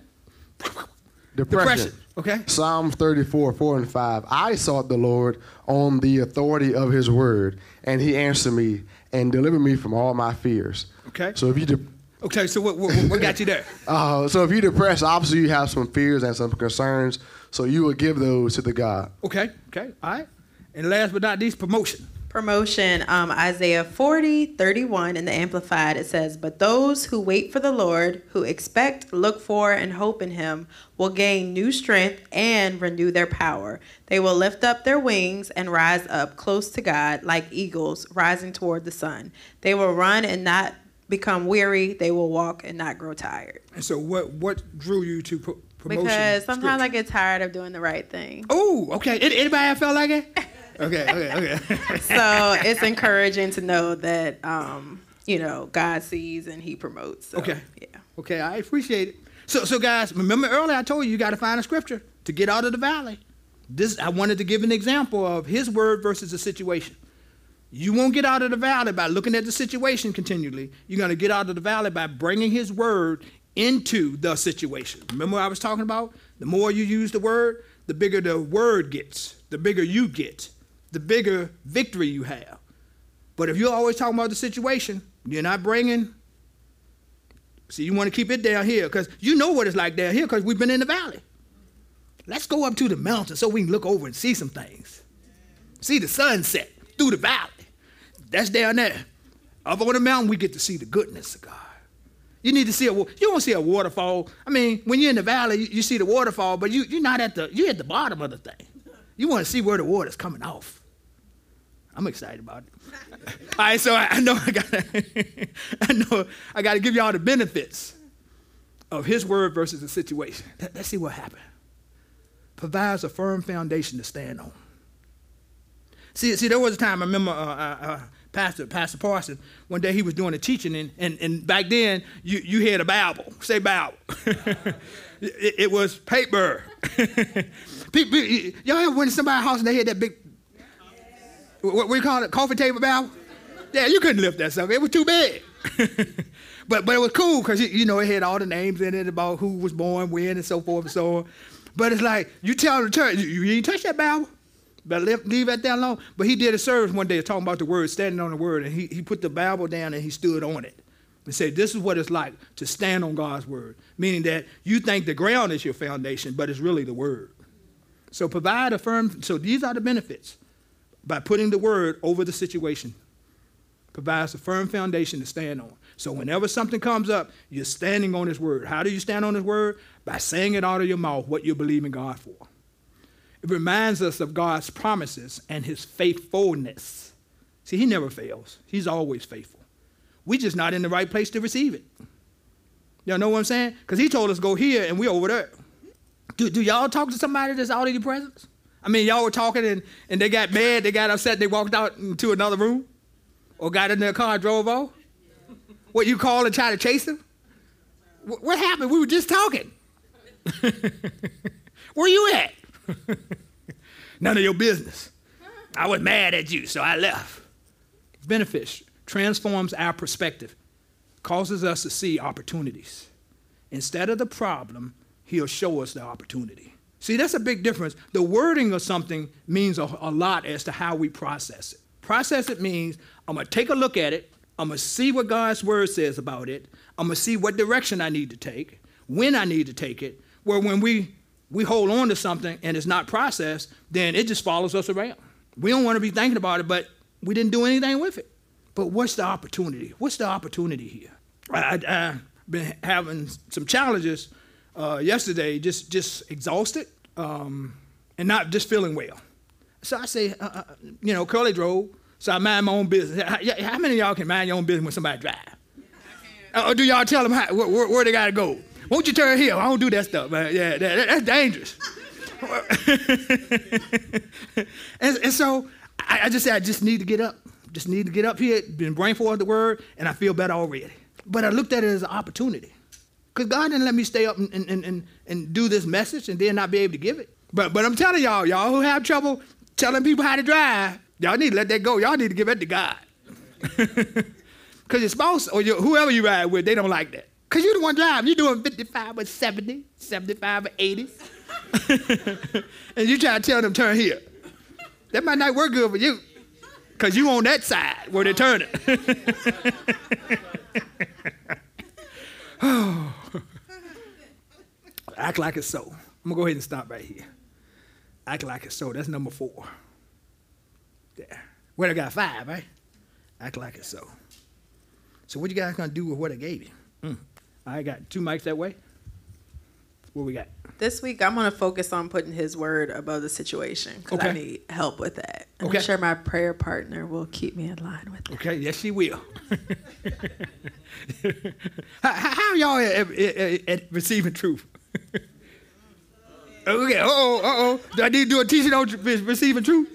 Depression. Depression. Okay. Psalm 34, 4 and 5. I sought the Lord on the authority of his word, and he answered me and deliver me from all my fears. Okay. So if you de- Okay. So what, what, what got you there? uh, so if you're depressed, obviously you have some fears and some concerns. So you will give those to the God. Okay. Okay. All right. And last but not least, promotion. Promotion um, isaiah 40 31 in the amplified it says but those who wait for the lord who expect look for and hope in him will gain new strength and renew their power they will lift up their wings and rise up close to god like eagles rising toward the sun they will run and not become weary they will walk and not grow tired And so what what drew you to pro- promotion? because sometimes i get tired of doing the right thing Oh, okay. Anybody felt like it? Okay. Okay. Okay. so it's encouraging to know that um, you know God sees and He promotes. So, Okay. Yeah. Okay, I appreciate it. So, so guys, remember earlier I told you you got to find a scripture to get out of the valley. This I wanted to give an example of His word versus the situation. You won't get out of the valley by looking at the situation continually. You're going to get out of the valley by bringing His word into the situation. Remember what I was talking about? The more you use the word, the bigger the word gets, the bigger you get, the bigger victory you have. But if you're always talking about the situation, you're not bringing See, you want to keep it down here because you know what it's like down here because we've been in the valley. Let's go up to the mountain so we can look over and see some things. See the sunset through the valley. That's down there. Up on the mountain, we get to see the goodness of God. You need to see a you don't see a waterfall. I mean, when you're in the valley, you, you see the waterfall, but you, you're not at the you're at the bottom of the thing. You want to see where the water's coming off. I'm excited about it. all right, so I, I know I got I know I got to give y'all the benefits of His word versus the situation. Let, us see what happened. Provides a firm foundation to stand on. See, see, there was a time I remember uh, uh, uh, Pastor Pastor Parson. One day he was doing a teaching, and, and, and back then you, you had a Bible. Say Bible. it, it was paper. People, y'all ever went to somebody's house and they had that big what, you call it, coffee table Bible? Yeah, you couldn't lift that stuff. It was too big. but but it was cool because you, you know it had all the names in it about who was born when and so forth and so on. But it's like you tell the church you, you ain't touch that Bible. Leave, leave that down alone. But he did a service one day talking about the word, standing on the word, and he, he put the Bible down and he stood on it and said, This is what it's like to stand on God's word. Meaning that you think the ground is your foundation, but it's really the word. So provide a firm, so these are the benefits by putting the word over the situation provides a firm foundation to stand on. So whenever something comes up, you're standing on his word. How do you stand on his word? By saying it out of your mouth what you believe in God for. It reminds us of God's promises and his faithfulness. See, he never fails. He's always faithful. we just not in the right place to receive it. Y'all know what I'm saying? Because he told us go here and we over there. Do, do y'all talk to somebody that's out your presence? I mean, y'all were talking and, and they got mad, they got upset, they walked out into another room? Or got in their car and drove off? What, you call and try to chase them? What happened? We were just talking. Where you at? None of your business. I was mad at you, so I left. Benefits transforms our perspective, causes us to see opportunities. Instead of the problem, he'll show us the opportunity. See, that's a big difference. The wording of something means a, a lot as to how we process it. Process it means I'm going to take a look at it, I'm going to see what God's word says about it, I'm going to see what direction I need to take, when I need to take it. Where when we we hold on to something and it's not processed, then it just follows us around. We don't want to be thinking about it, but we didn't do anything with it. But what's the opportunity? What's the opportunity here? I, I, have been having some challenges uh, yesterday, just just exhausted um, and not just feeling well. So I say, uh, uh, you know, curly drove. So I mind my own business. How, how many of y'all can mind your own business when somebody drive? Or do y'all tell them how, where, where, they gotta go? Won't you turn here? I don't do that stuff, man. Yeah, that, that's dangerous. and, and, so I, I, just said, I just need to get up. Just need to get up here, been brain for the word, and I feel better already. But I looked at it as an opportunity. Because God didn't let me stay up and, and, and, and do this message and then not be able to give it. But, but I'm telling y'all, y'all who have trouble telling people how to drive, y'all need to let that go. Y'all need to give it to God. Because your spouse or your, whoever you ride with, they don't like that. Because you're the one driving. You're doing 55 or 70, 75 or 80. and you try to tell them turn here. That might not work good for you. Because you on that side where they're turning. oh. Act like it's so. I'm going to go ahead and stop right here. Act like it's so. That's number four. There. Well, I got five, right? Act like it's so. So what you guys gonna do with what I gave you? Mm. I got two mics that way. What we got? This week, I'm gonna focus on putting His word above the situation because Okay. I need help with that. And Okay. I'm sure my prayer partner will keep me in line with it. Okay, yes, she will. how, how how y'all at, at- at receiving truth? okay, uh oh, uh oh. I need to do a teaching on receiving truth?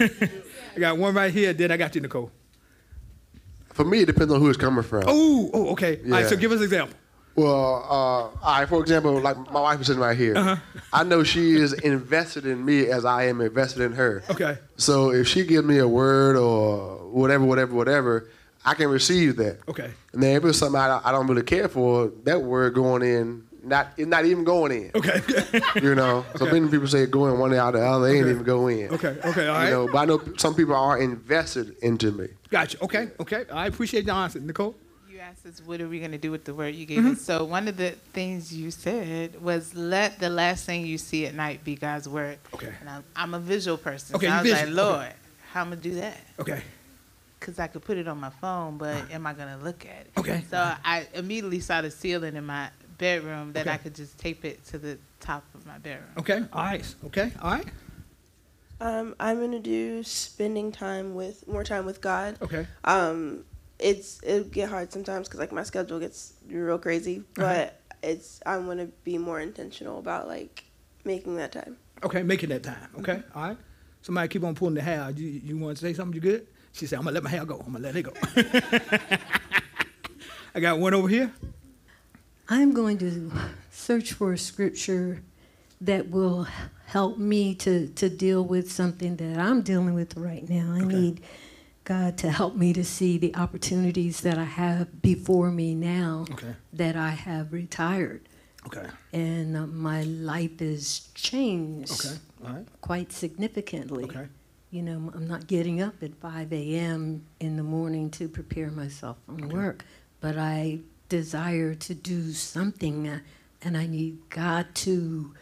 I got one right here, then I got you, Nicole. For me, it depends on who it's coming from. Oh, oh, okay. All right, so give us an example. Well, uh, right, for example, like my wife is sitting right here. Uh-huh. I know she is invested in me as I am invested in her. Okay. So if she gives me a word or whatever, whatever, whatever, I can receive that. Okay. And then if it's something I, I don't really care for, that word going in, not it's not even going in. Okay. You know, so many people say going one way out the other, they ain't Okay. even go in. Okay, okay, all right. You know, but I know some people are invested into me. Gotcha. Okay, okay. I appreciate the answer, Nicole. You asked us, what are we going to do with the word you gave us? So one of the things you said was, let the last thing you see at night be God's word. Okay. And I'm, I'm a visual person. Okay, so I was visual. like, Okay. Lord, how am I going to do that? Okay. Because I could put it on my phone, but am I going to look at it? Okay. So I immediately saw the ceiling in my bedroom that Okay. I could just tape it to the top of my bedroom. Okay. All right. Okay. All right. Um, I'm gonna do spending time with more time with God. Okay. Um, it's it'll get hard sometimes because like my schedule gets real crazy, but it's I'm gonna be more intentional about like making that time. Okay, making that time. Okay, Mm-hmm. all right. Somebody keep on pulling the hair. You, you want to say something? You good? She said, "I'm gonna let my hair go. I'm gonna let it go." I got one over here. I'm going to search for a scripture that will help me to, to deal with something that I'm dealing with right now. I need God to help me to see the opportunities that I have before me now Okay. that I have retired. Okay. And uh, my life has changed Okay. Right. quite significantly. Okay. You know, I'm not getting up at 5 a.m. in the morning to prepare myself for work, but I desire to do something, uh, and I need God to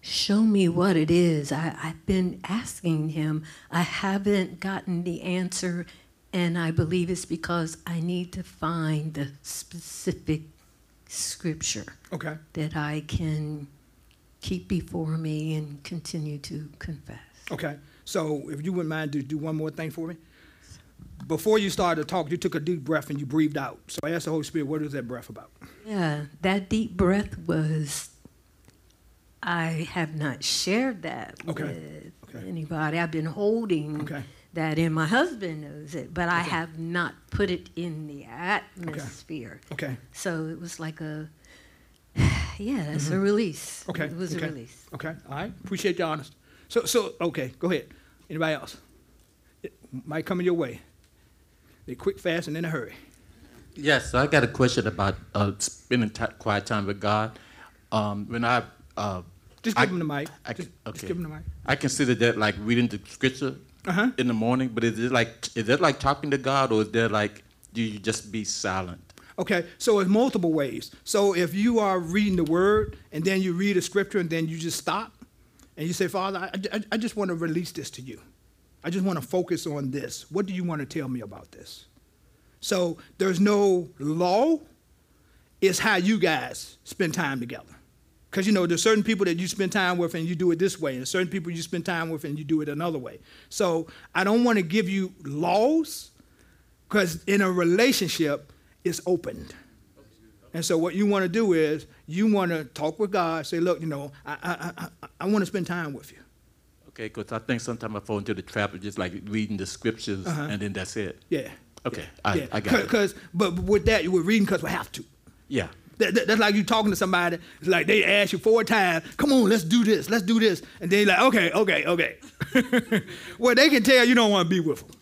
show me what it is. I, I've been asking Him, I haven't gotten the answer, and I believe it's because I need to find the specific scripture Okay. that I can keep before me and continue to confess. Okay. So if you wouldn't mind to do one more thing for me. Before you started to talk, you took a deep breath and you breathed out. So I asked the Holy Spirit, what is that breath about? Yeah, that deep breath was. I have not shared that Okay. with Okay. anybody. I've been holding Okay. that in. My husband knows it, but I have not put it in the atmosphere. Okay. So it was like a. Yeah, that's a release. Mm-hmm. Okay. It was okay. a release. Okay. All right. Appreciate the honest. So, so okay. Go ahead. Anybody else? It might come in your way. They quick, fast, and in a hurry. Yes, so I got a question about uh, spending ti quiet time with God. Um, when I uh, Just I- give them the mic. I just, can- just okay. give them the mic. I consider that like reading the scripture Uh-huh. in the morning, but is it like is that like talking to God, or is there like do you just be silent? Okay, so it's multiple ways. So if you are reading the word and then you read a scripture and then you just stop and you say, Father, I, I, I just want to release this to you. I just want to focus on this. What do you want to tell me about this? So there's no law it's how you guys spend time together. Because you know, there's certain people that you spend time with and you do it this way, and certain people you spend time with and you do it another way. So I don't want to give you laws, because in a relationship, it's opened. And so what you want to do is you want to talk with God, say, look, you know, I, I, I, I want to spend time with you. Okay, because I think sometimes I fall into the trap of just like reading the scriptures Uh-huh. and then that's it. Yeah. Okay, I, yeah. I got it. Because, but with that, you were reading because we have to. Yeah. That, that- that's like you talking to somebody. It's like they ask you four times, "Come on, let's do this, let's do this," and then you're like, "Okay, okay, okay." well, they can tell you don't want to be with them.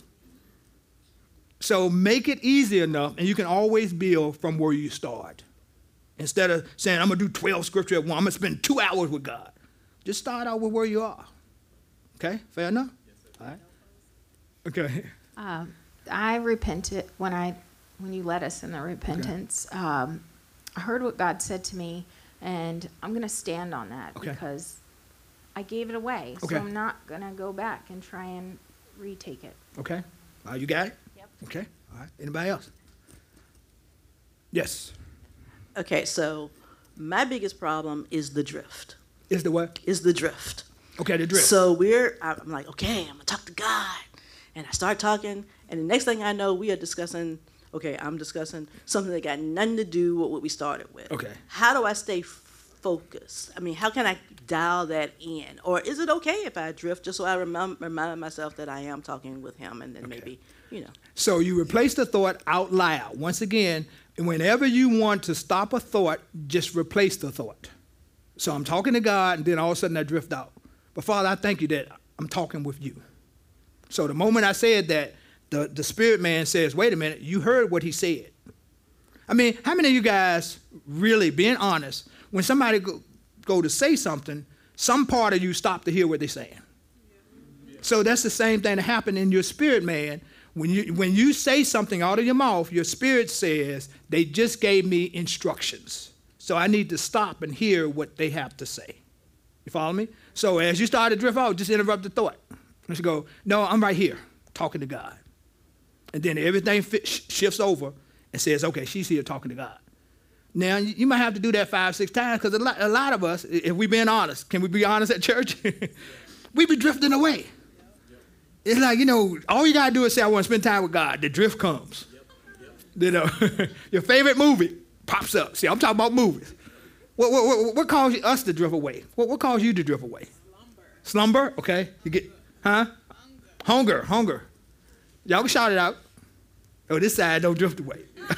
So make it easy enough, and you can always build from where you start. Instead of saying, "I'm gonna do 12 scripture at one, I'm gonna spend two hours with God," just start out with where you are. Okay, fair enough. All right. Okay. Um, I repented when I when you led us in the repentance. Um, I heard what God said to me, and I'm going to stand on that Okay. because I gave it away. Okay. So I'm not going to go back and try and retake it. Okay. Uh, you got it? Yep. Okay. All right. Anybody else? Yes. Okay, so my biggest problem is the drift. Is the what? Is the drift. Okay, the drift. So we're, I'm like, okay, I'm gonna talk to God. And I start talking, and the next thing I know, we are discussing, okay, I'm discussing something that got nothing to do with what we started with. Okay. How do I stay focused? I mean, how can I dial that in? Or is it okay if I drift just so I remem- remind myself that I am talking with Him and then maybe, you know. So you replace the thought out loud. Once again, whenever you want to stop a thought, just replace the thought. So I'm talking to God, and then all of a sudden I drift out. But Father, I thank you that I'm talking with you. So the moment I said that, the, the spirit man says, wait a minute, you heard what he said. I mean, how many of you guys really, being honest, when somebody go, go to say something, some part of you stop to hear what they're saying? So that's the same thing that happened in your spirit, man. When you when you say something out of your mouth, your spirit says, they just gave me instructions. So I need to stop and hear what they have to say. You follow me? So as you start to drift out, just interrupt the thought. Just go, no, I'm right here talking to God. And then everything shifts over and says, okay, she's here talking to God. Now, you might have to do that five, six times because a lot, a lot of us, if we're being honest, can we be honest at church? we be drifting away. It's like, you know, all you got to do is say, I want to spend time with God. The drift comes. You know, your favorite movie pops up. See, I'm talking about movies. What, what, what, what caused us to drift away? What, what caused you to drift away? Slumber. Slumber? Okay. You get, huh? Hunger. Hunger. Y'all can shout it out. Oh, this side don't drift away.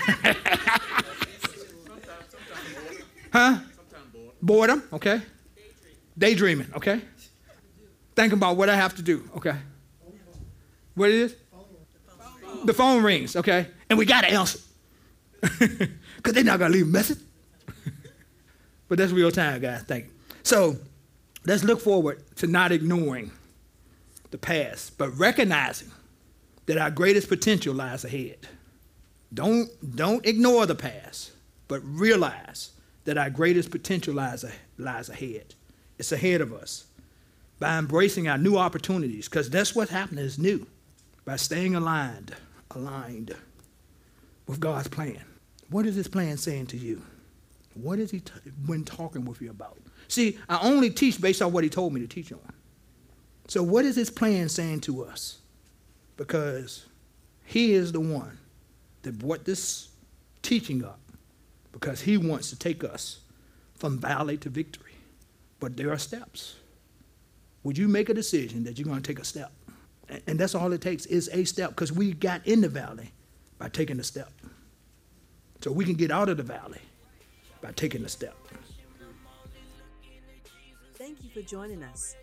huh? Boredom. Okay. Daydreaming. Okay. Thinking about what I have to do. Okay. What it is? The phone rings. Okay. And we got to answer. Because they're not going to leave a message. but that's real time, guys. Thank you. So let's look forward to not ignoring the past, but recognizing that our greatest potential lies ahead. Don't, don't ignore the past, but realize that our greatest potential lies, lies ahead. It's ahead of us. By embracing our new opportunities, because that's what's happening is new. By staying aligned, aligned with God's plan. What is his plan saying to you? What is he t- when talking with you about? See, I only teach based on what he told me to teach on. So, what is his plan saying to us? Because he is the one that brought this teaching up, because he wants to take us from valley to victory. But there are steps. Would you make a decision that you're going to take a step? And that's all it takes is a step, because we got in the valley by taking a step. So we can get out of the valley by taking a step. Thank you for joining us.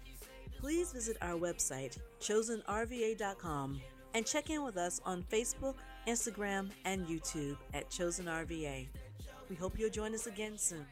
Please visit our website, chosenrva.com, and check in with us on Facebook, Instagram, and YouTube at Chosen RVA. We hope you'll join us again soon.